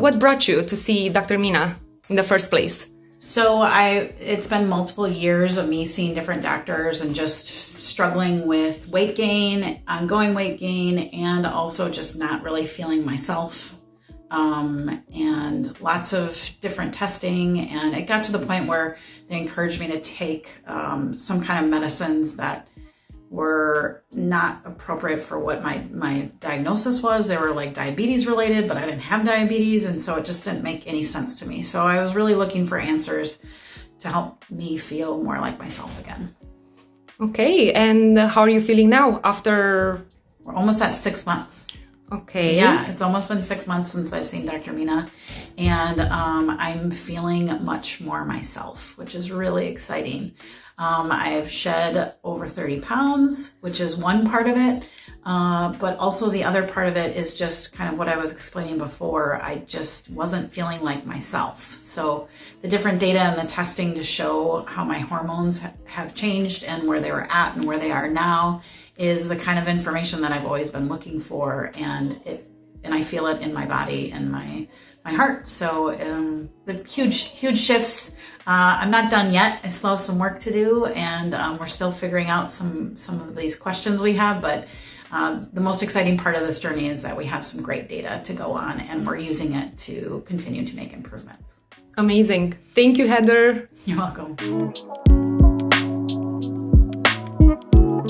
what brought you to see Dr. Meena in the first place? So I it's been multiple years of me seeing different doctors and just struggling with weight gain, ongoing weight gain, and also just not really feeling myself. Um, and lots of different testing, and it got to the point where they encouraged me to take um, some kind of medicines that were not appropriate for what my my diagnosis was. They were like diabetes related, but I didn't have diabetes, and so it just didn't make any sense to me. So I was really looking for answers to help me feel more like myself again. Okay, and how are you feeling now after? We're almost at six months. Okay. Yeah, it's almost been six months since I've seen Dr. Meena, and um, I'm feeling much more myself, which is really exciting. Um, I have shed over 30 pounds, which is one part of it. Uh, but also the other part of it is just kind of what I was explaining before. I just wasn't feeling like myself. So the different data and the testing to show how my hormones ha- have changed and where they were at and where they are now is the kind of information that I've always been looking for. And it, and I feel it in my body and my my heart. So um, the huge, huge shifts. Uh, I'm not done yet. I still have some work to do, and um, we're still figuring out some some of these questions we have. But uh, the most exciting part of this journey is that we have some great data to go on, and we're using it to continue to make improvements. Amazing. Thank you, Heather. You're welcome.